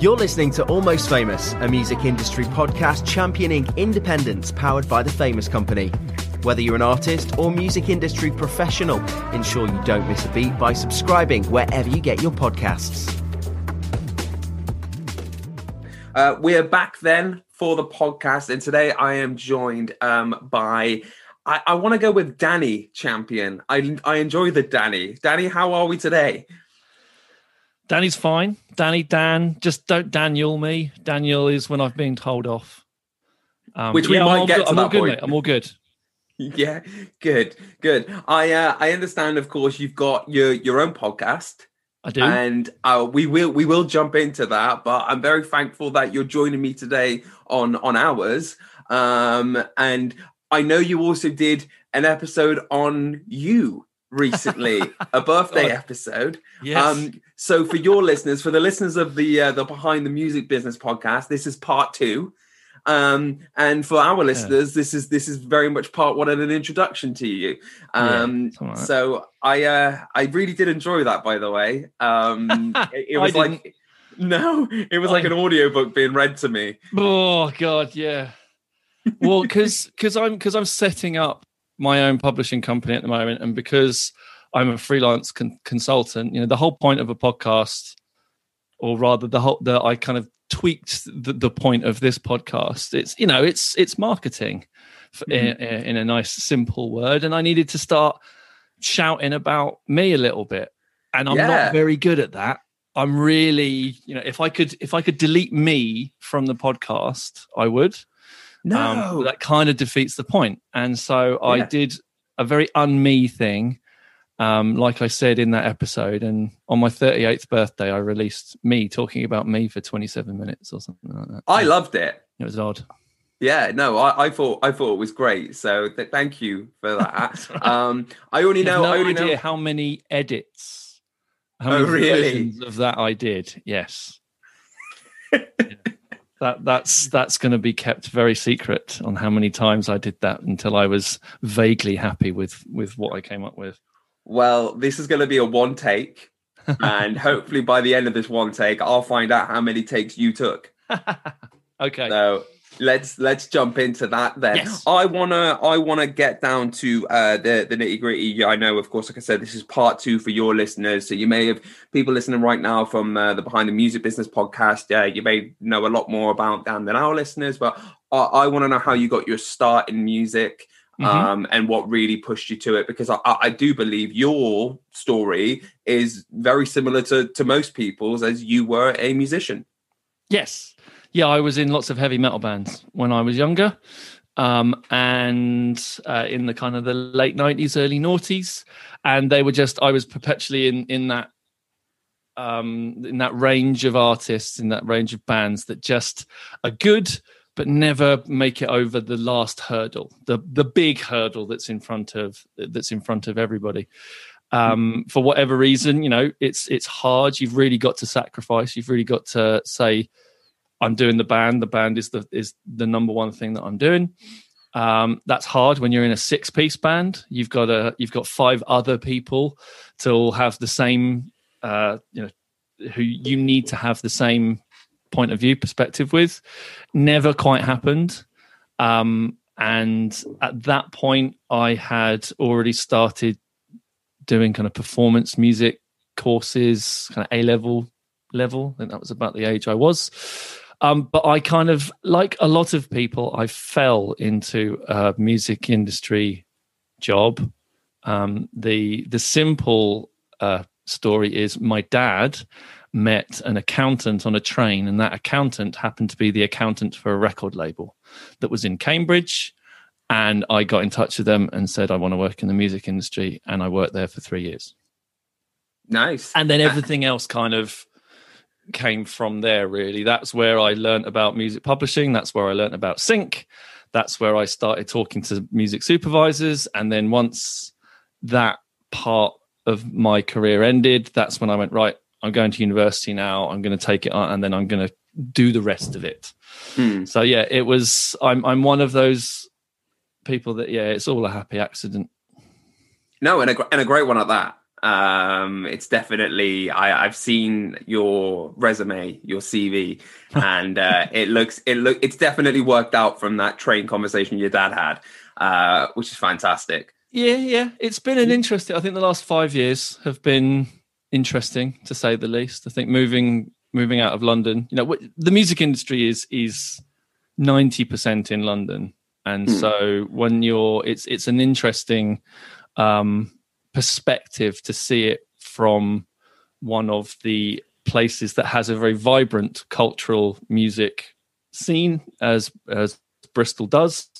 You're listening to Almost Famous, a music industry podcast championing independence powered by the Famous Company. Whether you're an artist or music industry professional, ensure you don't miss a beat by subscribing wherever you get your podcasts. Uh, we're back then for the podcast, and today I am joined um, by. I, I want to go with Danny Champion. I I enjoy the Danny. Danny, how are we today? Danny's fine. Danny, Dan, just don't Daniel me. Daniel is when I've been told off. Um, Which we might I'm get to I'm that all good, point. mate. I'm all good. Yeah, good, good. I uh, I understand, of course, you've got your your own podcast. I do. and uh, we will we will jump into that. But I'm very thankful that you're joining me today on on ours. Um, and I know you also did an episode on you recently, a birthday God. episode. yes. Um, so for your listeners, for the listeners of the uh, the Behind the Music Business podcast, this is part two. Um, and for our listeners, this is this is very much part one and an introduction to you. Um, like so I uh, I really did enjoy that, by the way. Um, it, it was like no, it was like an audiobook being read to me. oh God, yeah. Well, because because I'm because I'm setting up my own publishing company at the moment, and because I'm a freelance con- consultant, you know, the whole point of a podcast, or rather, the whole that I kind of tweaked the, the point of this podcast. It's you know, it's it's marketing, f in, mm-hmm. in a nice simple word, and I needed to start shouting about me a little bit, and I'm Yeah. not very good at that. I'm really, you know, if I could if I could delete me from the podcast, I would. Um, that kind of defeats the point. And so I did a very un-me thing, um, like I said in that episode. And on my 38th birthday, I released me talking about me for 27 minutes or something like that. I loved it. It was odd. Yeah, no, I, I thought I thought it was great. So th- thank you for that. um, I only know, no I only idea know. how many edits, how Oh, many really? of that I did. Yes. Yeah. That that's that's going to be kept very secret on how many times I did that until I was vaguely happy with with what I came up with. Well, this is going to be a one take, and hopefully by the end of this one take, I'll find out how many takes you took. okay. So let's let's jump into that then. Yes. I wanna I wanna get down to uh, the the nitty gritty. I know, of course, like I said, this is part two for your listeners. So you may have people listening right now from uh, the Behind the Music Business podcast. Uh, you may know a lot more about them than our listeners, but I, I want to know how you got your start in music. Mhm. Um, and what really pushed you to it because I, I I do believe your story is very similar to, to most people's as you were a musician. Yes. Yeah, I was in lots of heavy metal bands when I was younger. Um, and uh, in the kind of the late 90s, early noughties. And they were just, I was perpetually in, in that um, in that range of artists, in that range of bands that just are good, but never make it over the last hurdle, the the big hurdle that's in front of that's in front of everybody. Um, for whatever reason, you know, it's it's hard. You've really got to sacrifice. You've really got to say, I'm doing the band. The band is the is the number one thing that I'm doing. Um, that's hard when you're in a six piece band. You've got a you've got five other people to all have the same uh, you know who you need to have the same point of view perspective with. Never quite happened. Um, and at that point, I had already started doing kind of performance music courses, kind of A level level. I think that was about the age I was. Um, but I kind of, like a lot of people, I fell into a music industry job. Um, the the simple uh, story is my dad met an accountant on a train, and that accountant happened to be the accountant for a record label that was in Cambridge. And I got in touch with them and said, I want to work in the music industry. And I worked there for three years. Nice. And then everything else kind of came from there, really. That's where I learned about music publishing. That's where I learned about sync. That's where I started talking to music supervisors. And then once that part of my career ended, that's when I went, right, I'm going to university now. I'm going to take it on and then I'm going to do the rest of it. Hmm. So yeah, it was I'm I'm one of those people that yeah, it's all a happy accident. No, and a, and a great one at that. Um, it's definitely I, I've seen your resume, your CV, and uh, it looks it look it's definitely worked out from that train conversation your dad had, uh, which is fantastic. Yeah, yeah, it's been an interesting. I think the last five years have been interesting to say the least. I think moving moving out of London, you know, the music industry is is ninety percent in London, and mm. so when you're, it's it's an interesting. Um, perspective to see it from one of the places that has a very vibrant cultural music scene as as Bristol does.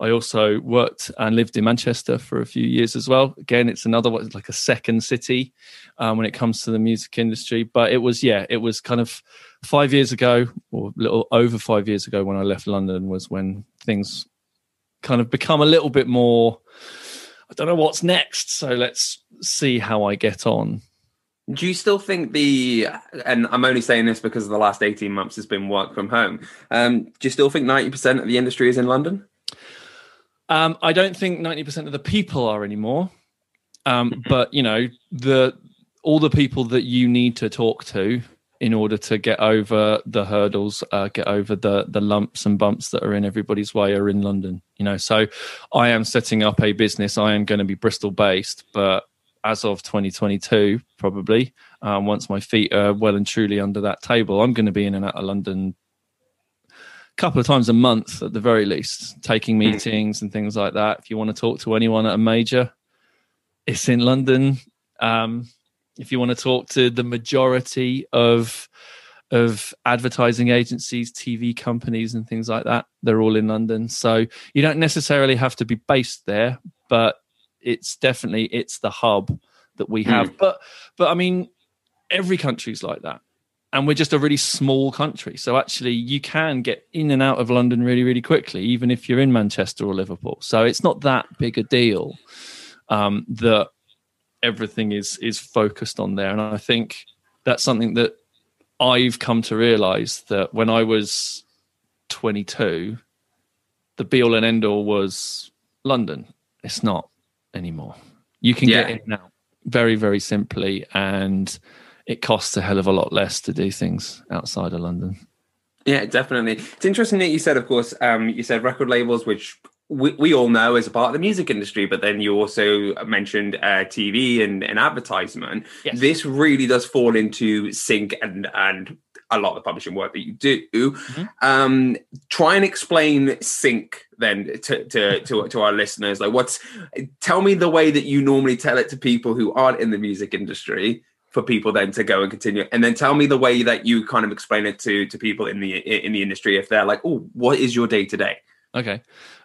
I also worked and lived in Manchester for a few years as well. Again, it's another one like a second city um, when it comes to the music industry. But it was yeah, it was kind of five years ago or a little over five years ago when I left London was when things kind of become a little bit more I don't know what's next. So let's see how I get on. Do you still think the, and I'm only saying this because of the last 18 months has been work from home. Um, do you still think 90% of the industry is in London? Um, I don't think 90% of the people are anymore. Um, but, you know, the all the people that you need to talk to in order to get over the hurdles, uh, get over the the lumps and bumps that are in everybody's way are in London. You know, so I am setting up a business. I am going to be Bristol based, but as of 2022, probably um, once my feet are well and truly under that table, I'm going to be in and out of London a couple of times a month at the very least, taking hmm. meetings and things like that. If you want to talk to anyone at a major, it's in London. Um, if you want to talk to the majority of of advertising agencies, TV companies, and things like that, they're all in London. So you don't necessarily have to be based there, but it's definitely it's the hub that we have. Mm. But but I mean, every country's like that. And we're just a really small country. So actually you can get in and out of London really, really quickly, even if you're in Manchester or Liverpool. So it's not that big a deal um, that everything is is focused on there and i think that's something that i've come to realize that when i was 22 the be all and end all was london it's not anymore you can yeah. get in now very very simply and it costs a hell of a lot less to do things outside of london yeah, definitely. It's interesting that you said, of course, um, you said record labels, which we, we all know as a part of the music industry, but then you also mentioned uh, TV and, and advertisement. Yes. This really does fall into sync and and a lot of the publishing work that you do. Mm-hmm. Um, try and explain sync then to, to, to, to our listeners. Like, what's tell me the way that you normally tell it to people who aren't in the music industry for people then to go and continue and then tell me the way that you kind of explain it to to people in the in the industry if they're like oh what is your day to day okay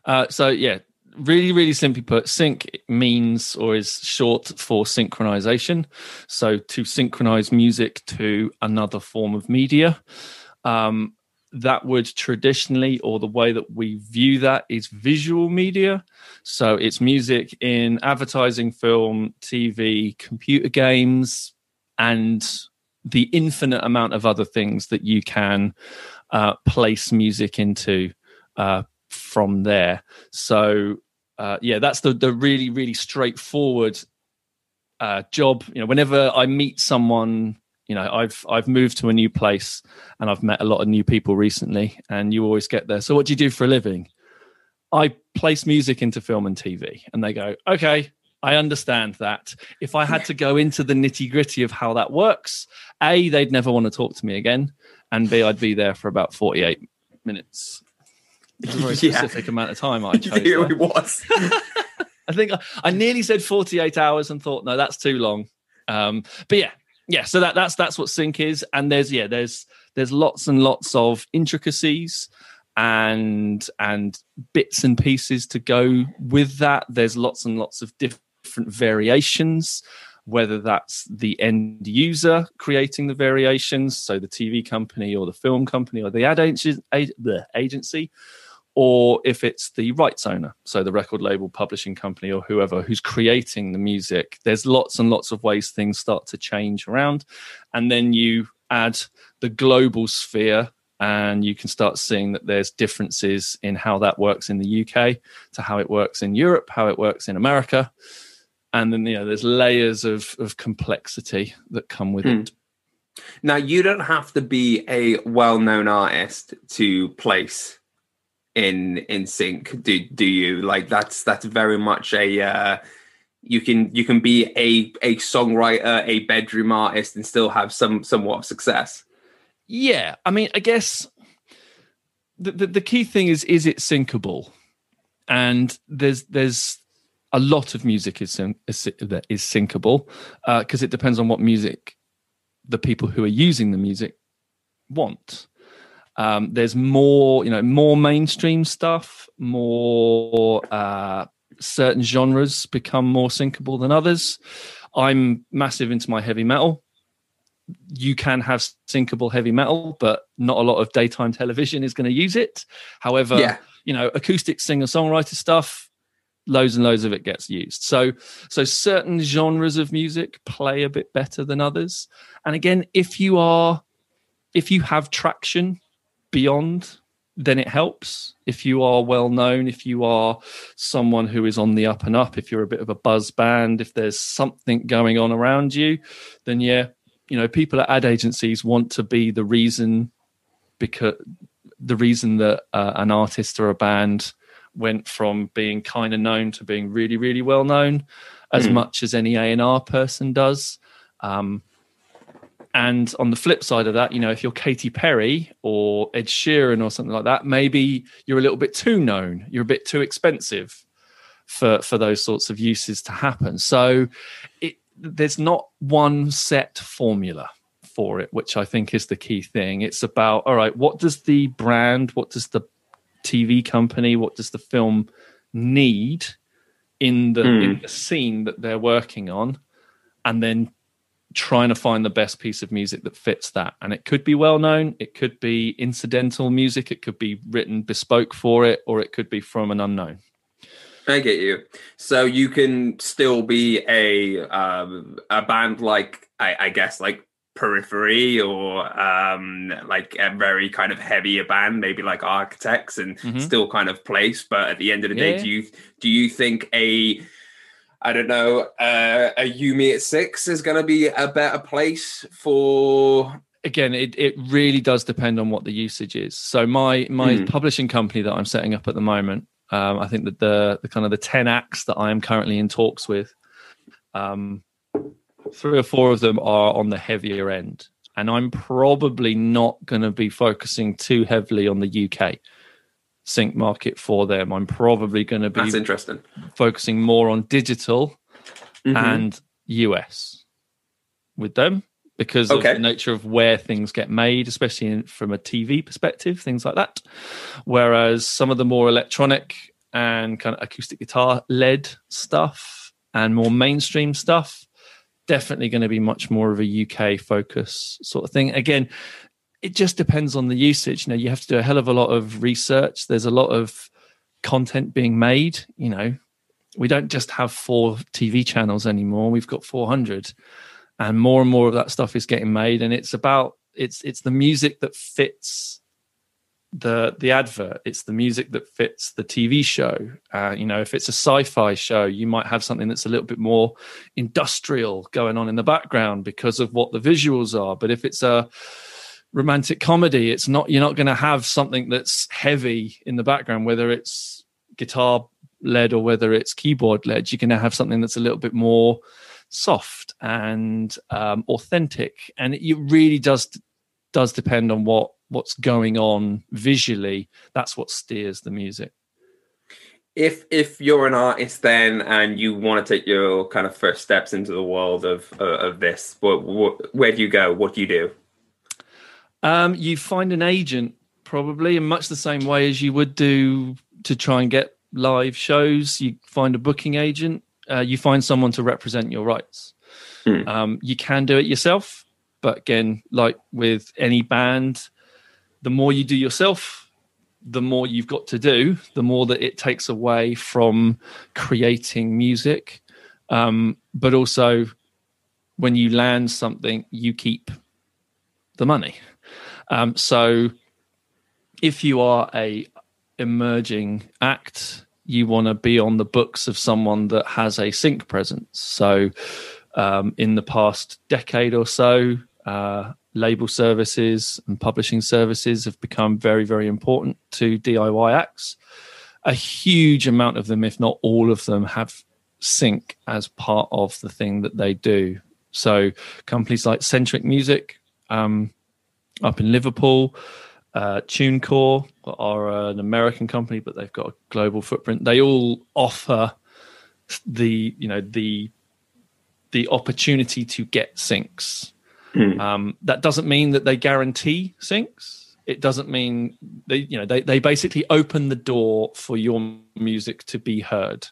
uh, so yeah, really, really simply put, sync means or is short for synchronization. So to synchronize music to another form of media. Um, that would traditionally, or the way that we view that, is visual media. So it's music in advertising, film, TV, computer games, and the infinite amount of other things that you can uh, place music into. Uh, from there. So uh, yeah, that's the the really really straightforward uh, job. You know, whenever I meet someone, you know, I've I've moved to a new place and I've met a lot of new people recently, and you always get there. So what do you do for a living? I place music into film and TV, and they go, okay. I understand that. If I had to go into the nitty gritty of how that works, A, they'd never want to talk to me again. And B, I'd be there for about 48 minutes it's a very specific yeah. amount of time I chose. it was. I think I, I, nearly said 48 hours and thought, no, that's too long. Um, but yeah, yeah. So that that's that's what sync is, and there's yeah, there's there's lots and lots of intricacies and and bits and pieces to go with that. There's lots and lots of different variations whether that's the end user creating the variations, so the TV company or the film company or the ad agency, or if it's the rights owner, so the record label, publishing company, or whoever who's creating the music. There's lots and lots of ways things start to change around. And then you add the global sphere, and you can start seeing that there's differences in how that works in the UK to how it works in Europe, how it works in America. and then you know there's layers of of complexity that come with Hmm. it. Now, you don't have to be a well-known artist to place in in sync. Do do you? Like that's that's very much a. Uh, you can you can be a a songwriter, a bedroom artist, and still have some somewhat of success. Yeah, I mean, I guess the, the the key thing is is it syncable, and there's there's a lot of music is syn- is, that is syncable because it depends on what music the people who are using the music want. Um, there's more, you know, more mainstream stuff, more uh, certain genres become more syncable than others. I'm massive into my heavy metal you can have syncable heavy metal, but not a lot of daytime television is going to use it. However, Yeah. you know, acoustic singer songwriter stuff, loads and loads of it gets used. So, so certain genres of music play a bit better than others. And again, if you are, if you have traction beyond, then it helps. If you are well known, if you are someone who is on the up and up, if you're a bit of a buzz band, if there's something going on around you, then yeah, you know people at ad agencies want to be the reason because the reason that uh, an artist or a band went from being kind of known to being really really well known as Mm. much as any a&r person does um, and on the flip side of that you know if you're Katy Perry or Ed Sheeran or something like that maybe you're a little bit too known you're a bit too expensive for for those sorts of uses to happen so it there's not one set formula for it, which I think is the key thing. It's about all right, what does the brand, what does the TV company, what does the film need in the Hmm. in the scene that they're working on, and then trying to find the best piece of music that fits that. And it could be well known, it could be incidental music, it could be written bespoke for it, or it could be from an unknown. I get you. So you can still be a um, a band like I, I guess like Periphery or um, like a very kind of heavier band, maybe like Architects, and Mhm. still kind of place. But at the end of the day, do you do you think a I don't know uh, a Yumi at six is going to be a better place for? again it, it really does depend on what the usage is so my my Hmm. publishing company that i'm setting up at the moment um, i think that the the kind of the 10 acts that i am currently in talks with um, three or four of them are on the heavier end and i'm probably not going to be focusing too heavily on the uk sync market for them i'm probably going to be That's interesting. focusing more on digital Mhm. and US with them because Okay. of the nature of where things get made, especially in, from a TV perspective, things like that. Whereas some of the more electronic and kind of acoustic guitar led stuff and more mainstream stuff, definitely going to be much more of a UK focus sort of thing. Again, it just depends on the usage. You know, you have to do a hell of a lot of research. There's a lot of content being made. You know, we don't just have four TV channels anymore. We've got 400, and more and more of that stuff is getting made. And it's about it's it's the music that fits the the advert. It's the music that fits the TV show. Uh, you know, if it's a sci-fi show, you might have something that's a little bit more industrial going on in the background because of what the visuals are. But if it's a romantic comedy, it's not. You're not going to have something that's heavy in the background, whether it's guitar led or whether it's keyboard led, you're going to have something that's a little bit more soft and um, authentic. And it really does does depend on what what's going on visually. That's what steers the music. if if you're an artist then and you want to take your kind of first steps into the world of uh, of this what, what where do you go what do you do Um, you find an agent probably in much the same way as you would do to try and get live shows. You find a booking agent. Uh, you find someone to represent your rights. Hmm. Um, you can do it yourself, but again, like with any band, the more you do yourself, the more you've got to do, the more that it takes away from creating music. Um, but also, when you land something, you keep the money. Um, so, if you are a emerging act, you want to be on the books of someone that has a sync presence. So, um, in the past decade or so, uh, label services and publishing services have become very, very important to DIY acts. A huge amount of them, if not all of them, have sync as part of the thing that they do. So, companies like Sentric Music um, up in Liverpool, uh, TuneCore are an American company, but they've got a global footprint. They all offer the you know the the opportunity to get syncs. Mm. Um, that doesn't mean that they guarantee syncs. It doesn't mean they you know they they basically open the door for your music to be heard.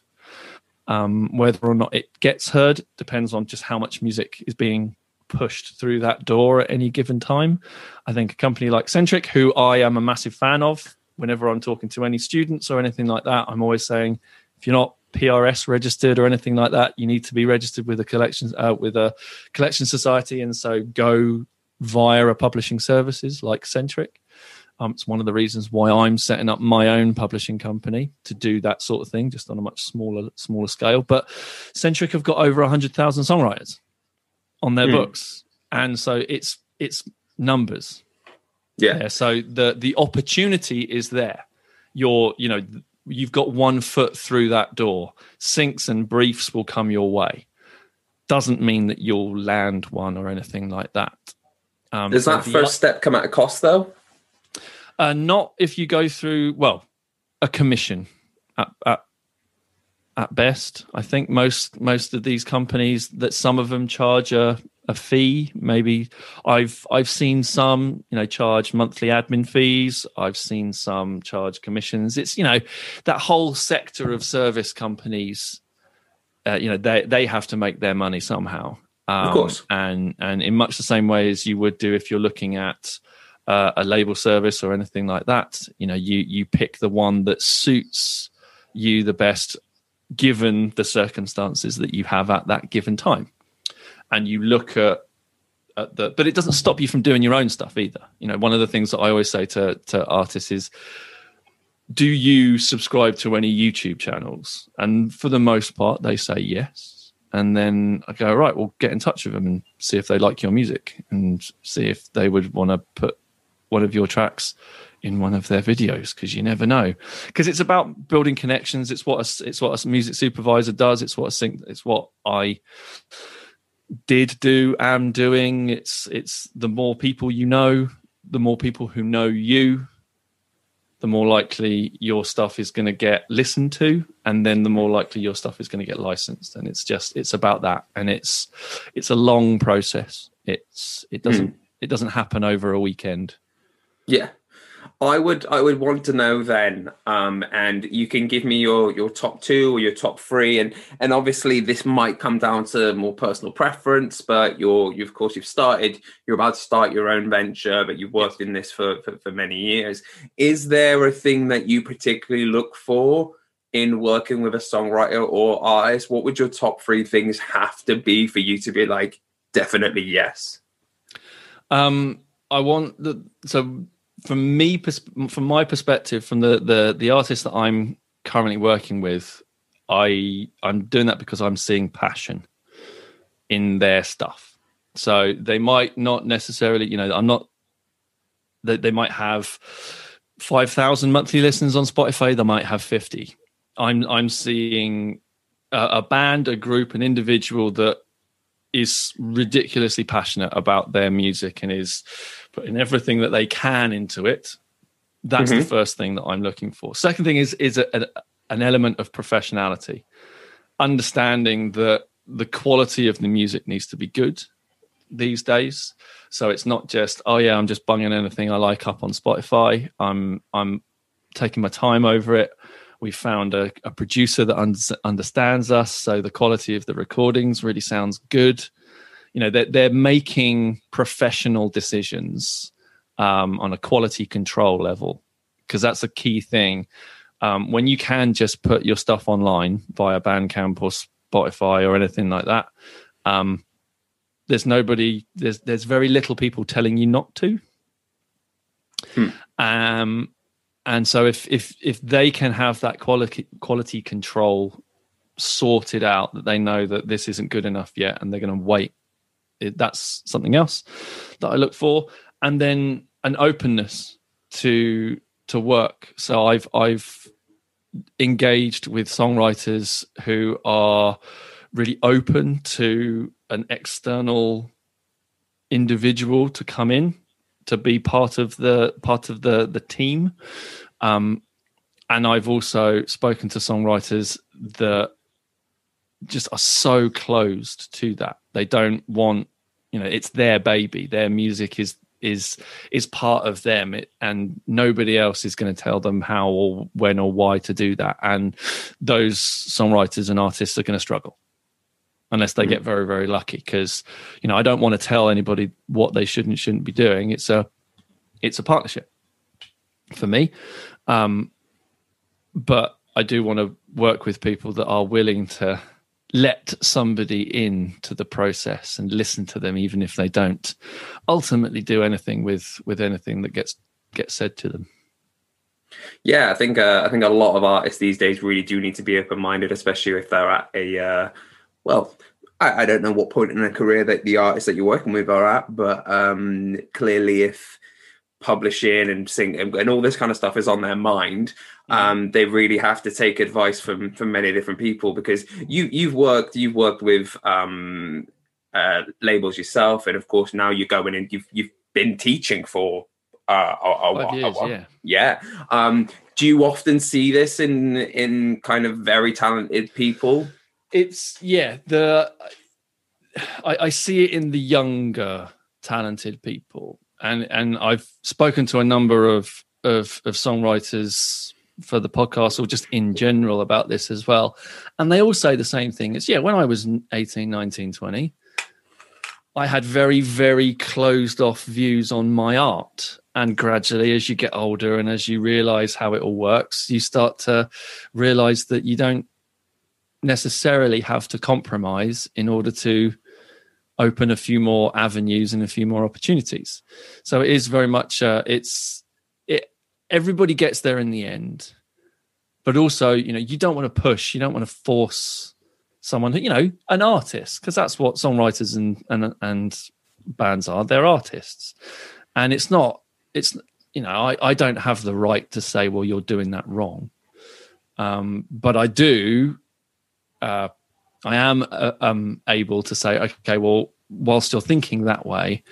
Um, whether or not it gets heard depends on just how much music is being pushed through that door at any given time. I think a company like Sentric, who I am a massive fan of, whenever I'm talking to any students or anything like that, I'm always saying, if you're not PRS registered or anything like that, you need to be registered with a collection uh, with a collection society, and so go via a publishing services like Sentric. Um, it's one of the reasons why I'm setting up my own publishing company to do that sort of thing, just on a much smaller smaller scale. But Sentric have got over hundred thousand songwriters on their mm. books, and so it's it's numbers. Yeah. So the the opportunity is there. You're you know you've got one foot through that door. Syncs and briefs will come your way. Doesn't mean that you'll land one or anything like that. Um, Does that first step come at a cost though? Uh, not if you go through well a commission at, at at best. I think most most of these companies that some of them charge a, a fee. Maybe I've I've seen some you know charge monthly admin fees. I've seen some charge commissions. It's you know that whole sector of service companies. Uh, you know they they have to make their money somehow. Um, of course, and and in much the same way as you would do if you're looking at uh, a label service or anything like that. You know, you you pick the one that suits you the best given the circumstances that you have at that given time. And you look at, at the, but it doesn't stop you from doing your own stuff either. You know, one of the things that I always say to, to artists is, do you subscribe to any YouTube channels? And for the most part, they say yes. And then I go, right, well, get in touch with them and see if they like your music and see if they would want to put one of your tracks in one of their videos because you never know. Because it's about building connections. It's what a, it's what a music supervisor does. It's what a sync it's what i did do am doing. It's it's the more people you know the more people who know you the more likely your stuff is going to get listened to and then the more likely your stuff is going to get licensed. And it's just it's about that. And it's it's a long process. It's it doesn't mm. it doesn't happen over a weekend. Yeah I would I would want to know then, um, and you can give me your your top two or your top three, and and obviously this might come down to more personal preference, but you're you of course you've started you're about to start your own venture, but you've worked in this for, for for many years. Is there a thing that you particularly look for in working with a songwriter or artist? What would your top three things have to be for you to be like definitely yes? Um, I want the so from me, from my perspective, from the the the artist that I'm currently working with, I I'm doing that because I'm seeing passion in their stuff. So they might not necessarily, you know, I'm not. They, they might have five thousand monthly listens on Spotify. They might have fifty. I'm I'm seeing a, a band, a group, an individual that is ridiculously passionate about their music and is putting everything that they can into it. That's mm-hmm. the first thing that I'm looking for. Second thing is is a, a, an element of professionality, understanding that the quality of the music needs to be good these days. So it's not just oh yeah, I'm just bunging anything I like up on Spotify. I'm I'm taking my time over it. We found a, a producer that un- understands us, so the quality of the recordings really sounds good. You know they're, they're making professional decisions um, on a quality control level because that's a key thing. Um, when you can just put your stuff online via bandcamp or spotify or anything like that um, there's nobody there's there's very little people telling you not to. Hmm. um and so if if if they can have that quality quality control sorted out that they know that this isn't good enough yet and they're going to wait it, that's something else that i look for. And then an openness to to work. So i've i've engaged with songwriters who are really open to an external individual to come in to be part of the part of the the team. Um, and i've also spoken to songwriters that just are so closed to that. They don't want you know it's their baby. Their music is is is part of them. It, and nobody else is going to tell them how or when or why to do that. And those songwriters and artists are going to struggle unless they mm. get very very lucky because you know i don't want to tell anybody what they should and shouldn't be doing. It's a it's a partnership for me. Um but i do want to work with people that are willing to let somebody in to the process and listen to them even if they don't ultimately do anything with with anything that gets gets said to them. Yeah i think uh, i think a lot of artists these days really do need to be open-minded especially if they're at a uh, well I, I, don't know what point in their career that the artists that you're working with are at but um clearly if publishing and sync and all this kind of stuff is on their mind um, they really have to take advice from from many different people because you you've worked you've worked with um, uh, labels yourself and of course now you're going and you've you've been teaching for uh, a, a, years, a, yeah. yeah. Um, do you often see this in in kind of very talented people it's yeah the I, I see it in the younger talented people. And and I've spoken to a number of of, of songwriters for the podcast or just in general about this as well. And they all say the same thing. It's yeah when i was 18 19 20 i had very very closed off views on my art. And gradually as you get older and as you realize how it all works you start to realize that you don't necessarily have to compromise in order to open a few more avenues and a few more opportunities. So it is very much uh, it's it everybody gets there in the end, but also you know you don't want to push, you don't want to force someone who you know an artist because that's what songwriters and and and bands are. They're artists, and it's not it's you know I I don't have the right to say well you're doing that wrong, um, but I do. Uh, I am uh, um, able to say, okay, well, whilst you're thinking that way,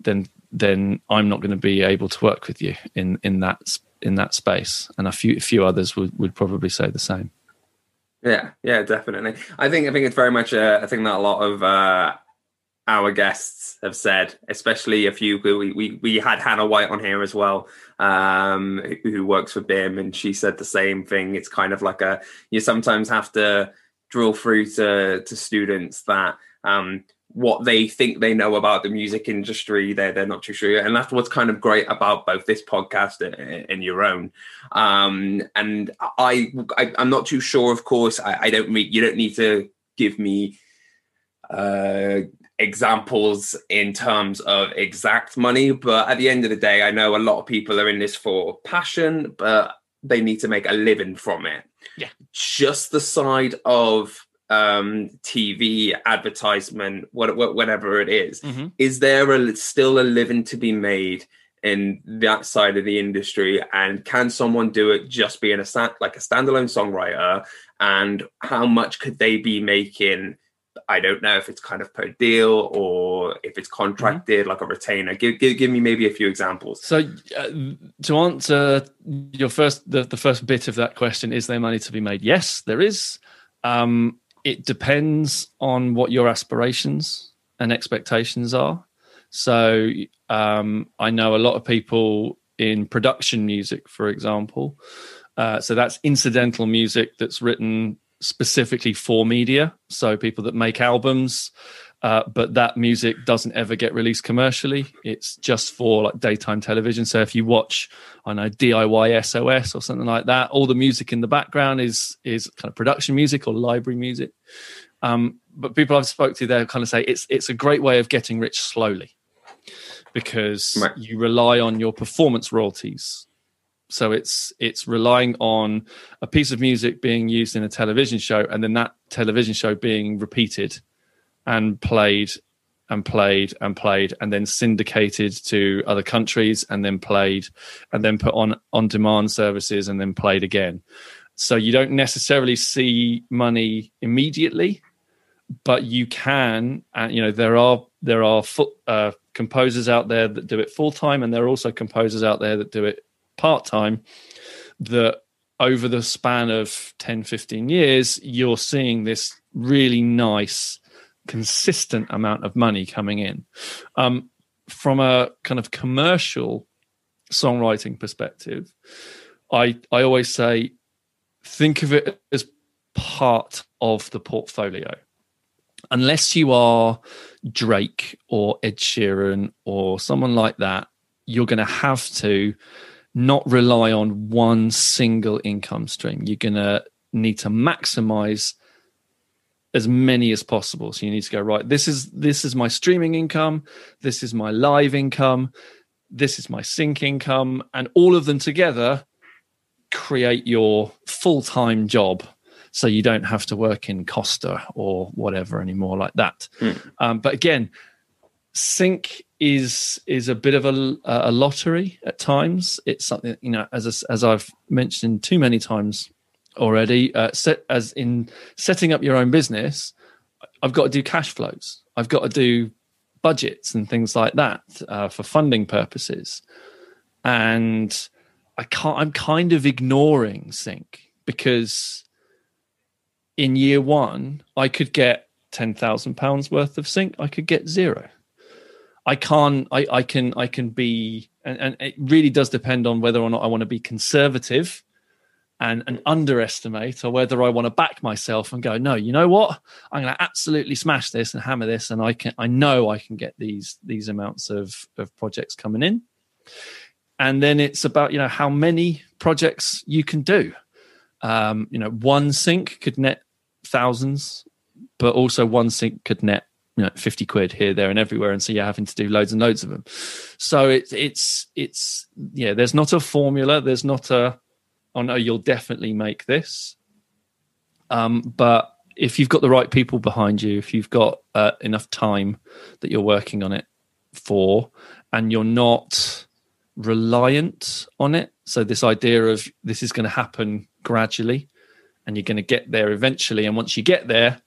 then then I'm not going to be able to work with you in in that in that space. And a few a few others would would probably say the same. Yeah, yeah, definitely. I think I think it's very much a, a thing that a lot of uh, our guests have said, especially a few. We we we had Hannah White on here as well, um, who works for BIMM, and she said the same thing. It's kind of like a you sometimes have to drill through to to students that um, what they think they know about the music industry they're they're not too sure and that's what's kind of great about both this podcast and, your own. Um, and I, I am not too sure of course. I, I don't mean you don't need to give me uh, examples in terms of exact money but at the end of the day i know a lot of people are in this for passion but they need to make a living from it yeah just the side of um tv advertisement what, what whatever it is. Mm-hmm. is there a, still a living to be made in that side of the industry and can someone do it just being a like a standalone songwriter and how much could they be making I don't know if it's kind of per deal or if it's contracted mm-hmm. like a retainer. Give, give, give me maybe a few examples. So uh, to answer your first the, the first bit of that question, is there money to be made? Yes, there is. Um, it depends on what your aspirations and expectations are. So um, I know a lot of people in production music, for example. Uh, so that's incidental music that's written specifically for media. So people that make albums, uh, but that music doesn't ever get released commercially. It's just for like daytime television. So if you watch, I know DIY SOS or something like that, all the music in the background is is kind of production music or library music. Um, but people I've spoke to, they kind of say it's it's a great way of getting rich slowly because right. you rely on your performance royalties So it's it's relying on a piece of music being used in a television show, and then that television show being repeated and played and played and played, and then syndicated to other countries, and then played, and then put on on demand services, and then played again. So you don't necessarily see money immediately, but you can. And you know there are there are uh, composers out there that do it full time, and there are also composers out there that do it part time that over the span of 10 15 years you're seeing this really nice consistent amount of money coming in. Um, from a kind of commercial songwriting perspective i i always say think of it as part of the portfolio. Unless you are drake or ed sheeran or someone like that you're going to have to not rely on one single income stream. You're going to need to maximize as many as possible. So you need to go right. This is this is my streaming income. This is my live income. This is my sync income, and all of them together create your full time job. So you don't have to work in Costa or whatever anymore like that. Mm. Um, but again, sync is is a bit of a, a lottery at times. It's something you know, as as I've mentioned too many times already. Uh, set as in setting up your own business, I've got to do cash flows. I've got to do budgets and things like that uh, for funding purposes, and I can't. I'm kind of ignoring sync because in year one I could get ten thousand pounds worth of sync. I could get zero I can't. I, I can. I can be, and, and it really does depend on whether or not I want to be conservative and, and underestimate, or whether I want to back myself and go, no, you know what, I'm going to absolutely smash this and hammer this, and I can. I know I can get these these amounts of of projects coming in, and then it's about you know how many projects you can do. Um, you know, one sync could net thousands, but also one sync could net you know 50 quid here there and everywhere and so you're having to do loads and loads of them. So it's it's it's yeah there's not a formula there's not a oh no you'll definitely make this. Um but if you've got the right people behind you if you've got uh, enough time that you're working on it for and you're not reliant on it so this idea of this is going to happen gradually and you're going to get there eventually and once you get there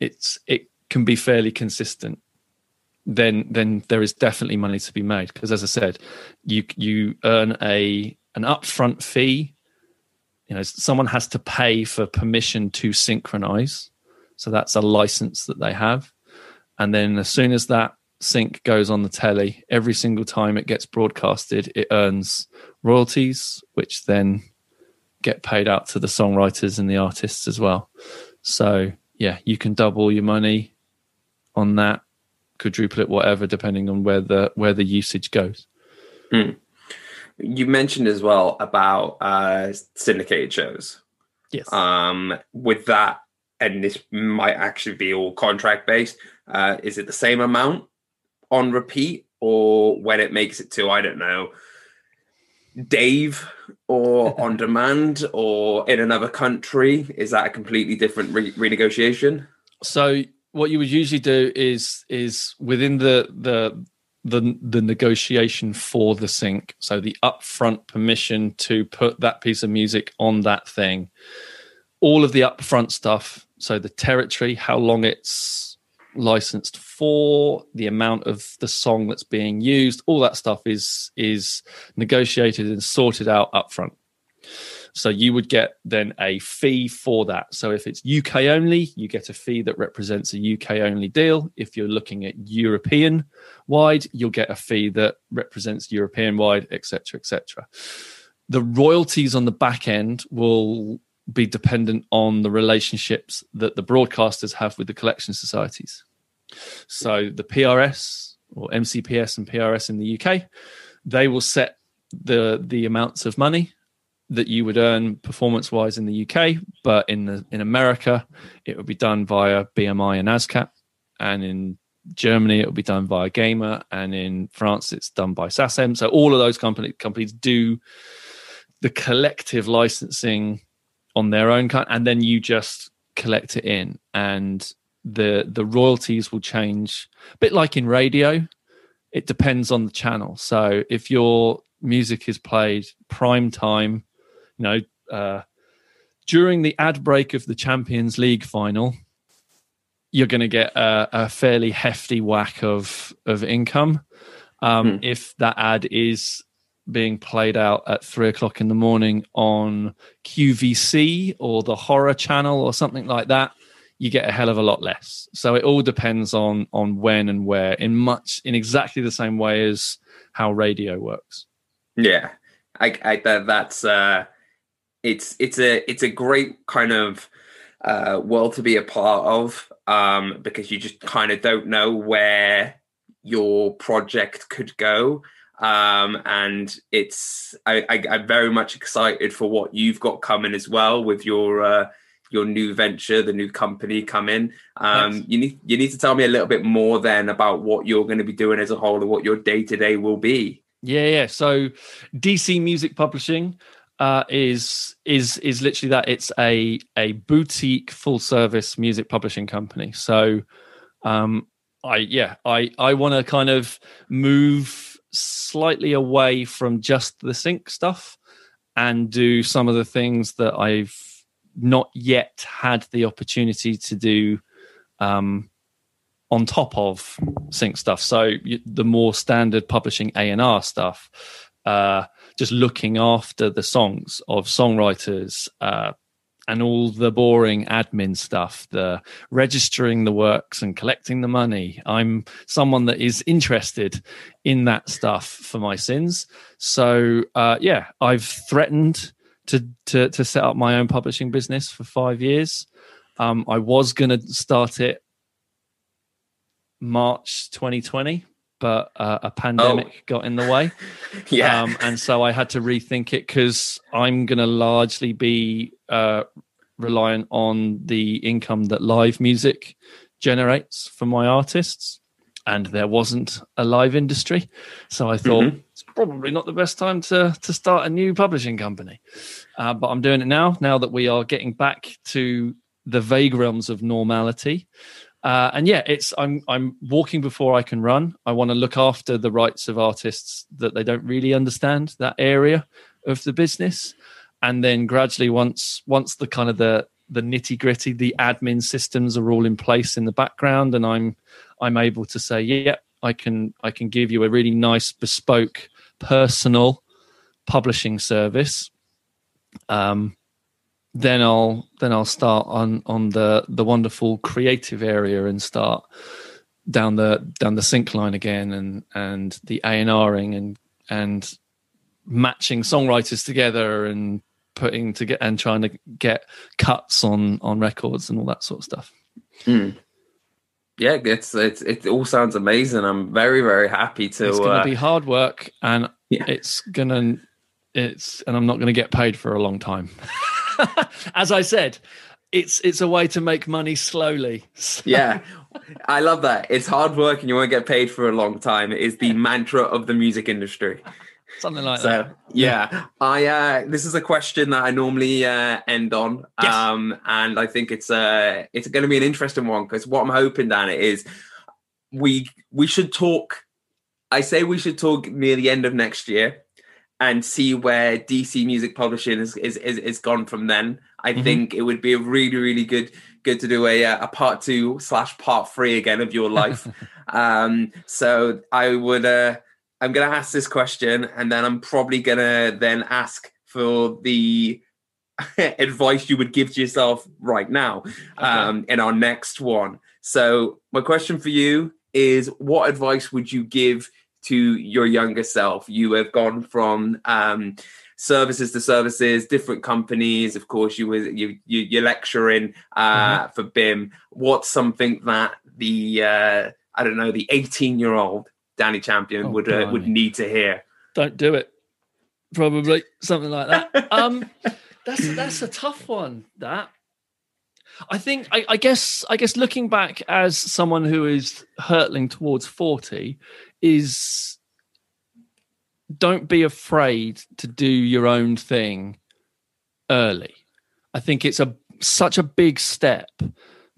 it's it can be fairly consistent, then then there is definitely money to be made. Because as I said, you you earn a an upfront fee. You know, someone has to pay for permission to synchronize. So that's a license that they have. And then as soon as that sync goes on the telly, every single time it gets broadcasted, it earns royalties, which then get paid out to the songwriters and the artists as well. So yeah, you can double your money on that, quadruple it, whatever, depending on where the where the usage goes. Hmm. You mentioned as well about uh, syndicated shows. Yes. Um, with that, and this might actually be all contract based. Uh, is it the same amount on repeat, or when it makes it to I don't know, Dave, or on demand, or in another country? Is that a completely different re- renegotiation? So what you would usually do is is within the the the the negotiation for the sync so the upfront permission to put that piece of music on that thing all of the upfront stuff so the territory how long it's licensed for the amount of the song that's being used all that stuff is is negotiated and sorted out upfront so you would get then a fee for that. So if it's UK only, you get a fee that represents a UK only deal. If you're looking at European wide, you'll get a fee that represents European wide, etc., etc. The royalties on the back end will be dependent on the relationships that the broadcasters have with the collection societies. So the PRS or MCPS and PRS in the UK, they will set the the amounts of money that you would earn performance wise in the UK, but in the in America, it would be done via BMI and ASCAP, and in Germany it would be done via GEMA, and in France it's done by SACEM. So all of those company, companies do the collective licensing on their own kind, and then you just collect it in, and the the royalties will change. A bit like in radio, it depends on the channel. So if your music is played prime time, you know, uh, during the ad break of the Champions League final, you're going to get a, a, fairly hefty whack of of income. Um, hmm. If that ad is being played out at three o'clock in the morning on QVC or the horror channel or something like that, you get a hell of a lot less. So it all depends on on when and where in much in exactly the same way as how radio works. Yeah, I, I that, that's uh, it's it's a it's a great kind of uh, world to be a part of um, because you just kind of don't know where your project could go. Um, and it's I, I, I'm very much excited for what you've got coming as well with your uh, your new venture, the new company coming. Um, yes. You need you need to tell me a little bit more then about what you're going to be doing as a whole and what your day to day will be. Yeah, yeah. So DC Music Publishing uh, is is is literally that. It's a a boutique full service music publishing company. So um, I yeah I I want to kind of move slightly away from just the sync stuff and do some of the things that I've not yet had the opportunity to do um, on top of sync stuff. So the more standard publishing A and R stuff, uh, just looking after the songs of songwriters uh, and all the boring admin stuff, the registering the works and collecting the money. I'm someone that is interested in that stuff for my sins. So uh, yeah, I've threatened to to to set up my own publishing business for five years. Um, I was going to start it March 2020, but uh, a pandemic oh. got in the way. yeah. Um, and so I had to rethink it because I'm going to largely be uh, reliant on the income that live music generates for my artists. And there wasn't a live industry. So I thought mm-hmm. it's probably not the best time to, to start a new publishing company. Uh, but I'm doing it now, now that we are getting back to the vague realms of normality. Uh, and yeah, it's I'm I'm walking before I can run. I want to look after the rights of artists that they don't really understand that area of the business, and then gradually once once the kind of the the nitty gritty, the admin systems are all in place in the background, and I'm I'm able to say, yeah, I can I can give you a really nice bespoke personal publishing service. Um, then I'll then I'll start on on the the wonderful creative area and start down the down the sync line again and and the A and Ring and and matching songwriters together and putting to get and trying to get cuts on on records and all that sort of stuff. Mm. Yeah, it's, it's it all sounds amazing. I'm very very happy to. It's going to uh, be hard work, and yeah. it's gonna it's and I'm not going to get paid for a long time. As I said, it's it's a way to make money slowly. yeah, I love that. It's hard work and you won't get paid for a long time. It is the mantra of the music industry. Something like so, that. Yeah, I uh, this is a question that I normally uh, end on, yes. um, and I think it's uh, it's going to be an interesting one because what I'm hoping, Dan, is we we should talk. I say we should talk near the end of next year and see where DC Music Publishing is is, is, is gone from then. I mm-hmm. think it would be a really really good good to do a uh, a part two slash part three again of your life. um, so I would uh, I'm gonna ask this question, and then I'm probably gonna then ask for the advice you would give to yourself right now okay. um, in our next one. So my question for you is, what advice would you give to your younger self. You have gone from um, services to services, different companies. Of course, you were you, you you're lecturing uh, mm-hmm. for BIMM. What's something that the uh, I don't know the 18 year old Danny Champion oh, would uh, would need to hear? Don't do it. Probably something like that. um, that's that's a tough one. That I think I, I, guess I guess looking back as someone who is hurtling towards 40 is don't be afraid to do your own thing early. I think it's a such a big step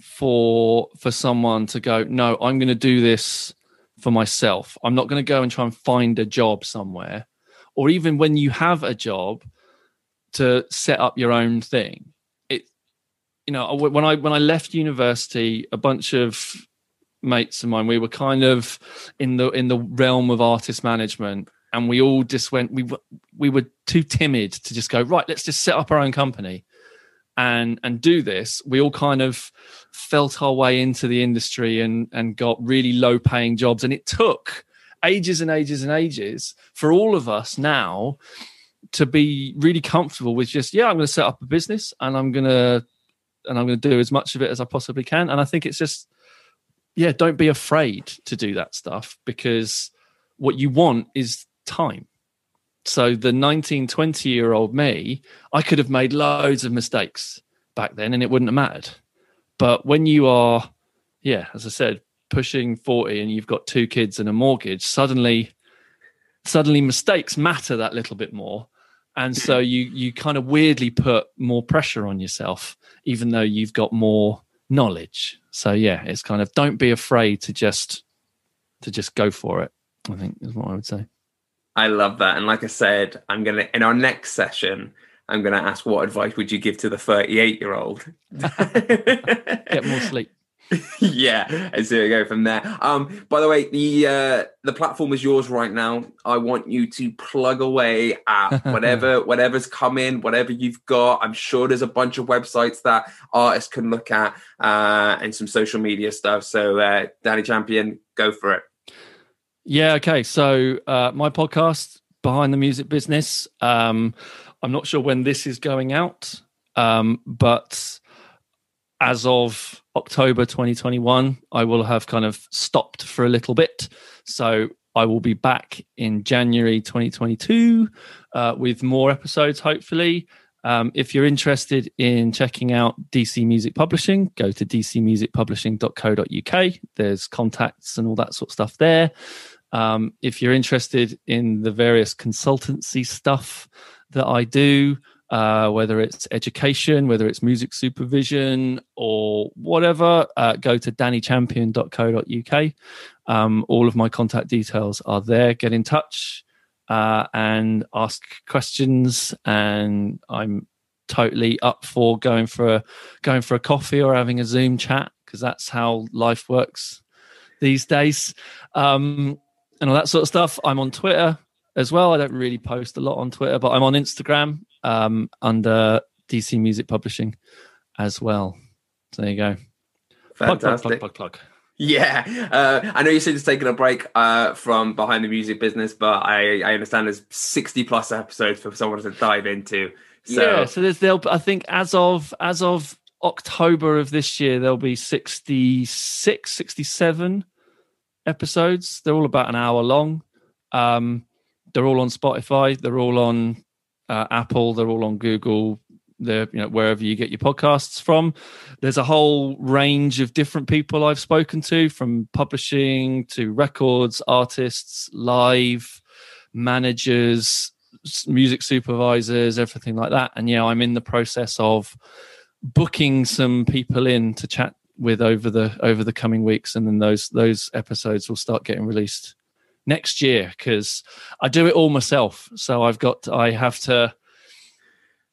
for for someone to go, no, I'm going to do this for myself. I'm not going to go and try and find a job somewhere, or even when you have a job, to set up your own thing. It, you know, when I when I left university, a bunch of mates of mine, we were kind of in the in the realm of artist management, and we all just went. We we were too timid to just go right. Let's just set up our own company and and do this we all kind of felt our way into the industry and and got really low paying jobs and it took ages and ages and ages for all of us now to be really comfortable with just yeah i'm going to set up a business and i'm going to and i'm going to do as much of it as i possibly can and i think it's just yeah don't be afraid to do that stuff because what you want is time so the 19, 20 year old me, I could have made loads of mistakes back then and it wouldn't have mattered. But when you are, yeah, as I said, pushing 40 and you've got two kids and a mortgage, suddenly suddenly mistakes matter that little bit more. And so hmm. you you kind of weirdly put more pressure on yourself, even though you've got more knowledge. So yeah, it's kind of don't be afraid to just to just go for it. I think is what I would say. I love that. And like I said, I'm going to, in our next session, I'm going to ask what advice would you give to the 38 year old? Get more sleep. yeah, and so we go from there. Um, by the way, the uh, the platform is yours right now. I want you to plug away at whatever whatever's coming, whatever you've got. I'm sure there's a bunch of websites that artists can look at uh, and some social media stuff. So, uh, Danny Champion, go for it. Yeah. Okay. So uh, my podcast, Behind the Music Business. Um, I'm not sure when this is going out, um, but as of October 2021, I will have kind of stopped for a little bit. So I will be back in January 2022 uh, with more episodes, hopefully. Um, if you're interested in checking out DC Music Publishing, go to dcmusicpublishing.co.uk. There's contacts and all that sort of stuff there. Um, if you're interested in the various consultancy stuff that I do, uh, whether it's education, whether it's music supervision, or whatever, uh, go to dannychampion.co.uk. Um, all of my contact details are there. Get in touch uh, and ask questions, and I'm totally up for going for a going for a coffee or having a Zoom chat because that's how life works these days. Um, and all that sort of stuff. I'm on Twitter as well. I don't really post a lot on Twitter, but I'm on Instagram um, under DC Music Publishing as well. So there you go. Fantastic. Plug, plug, plug, plug, Yeah, uh, I know you said it's taking a break uh, from behind the music business, but I, I understand there's 60 plus episodes for someone to dive into. So. Yeah, so there's there'll I think as of as of October of this year there'll be 66, 67 episodes. They're all about an hour long. Um, they're all on Spotify. They're all on uh, Apple. They're all on Google. They're you know wherever you get your podcasts from. There's a whole range of different people I've spoken to, from publishing to records, artists, live managers, music supervisors, everything like that. And yeah, I'm in the process of booking some people in to chat with over the over the coming weeks, and then those those episodes will start getting released next year because I do it all myself. So I've got I have to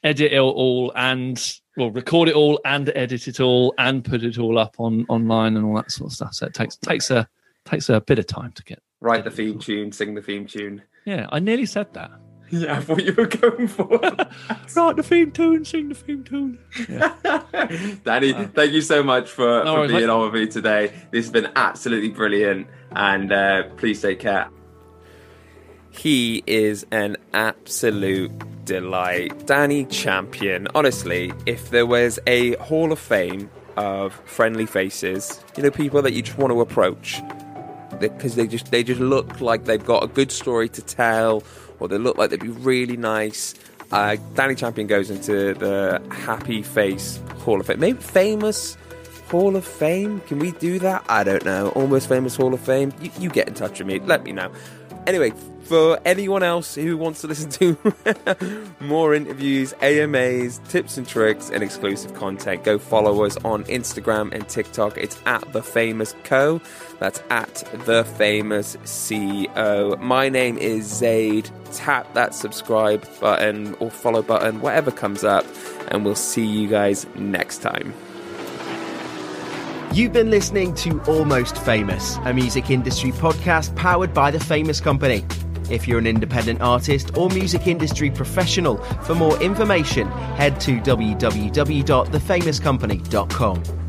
edit it all and well record it all and edit it all and put it all up on online and all that sort of stuff. So it takes takes a takes a bit of time to get write the theme tune, sing the theme tune. Yeah, I nearly said that. Yeah, what you were going for. Write the theme tune, sing the theme tune. Yeah. Danny, wow. thank you so much for, no, for being on with me today. This has been absolutely brilliant, and uh, please take care. He is an absolute delight. Danny Champion. Honestly, if there was a Hall of Fame of friendly faces, you know, people that you just want to approach because they just they just look like they've got a good story to tell or they look like they'd be really nice. Uh, Danny Champion goes into the Happy Face Hall of Fame. Maybe famous Hall of Fame? Can we do that? I don't know. Almost Famous Hall of Fame? You, you get in touch with me. Let me know. Anyway, for anyone else who wants to listen to more interviews, AMAs, tips and tricks, and exclusive content, go follow us on Instagram and TikTok. It's at The Famous Co. That's at The Famous CO. My name is Zaid. Tap that subscribe button or follow button, whatever comes up, and we'll see you guys next time. You've been listening to Almost Famous, a music industry podcast powered by The Famous Company. If you're an independent artist or music industry professional, for more information, head to www.thefamouscompany.com.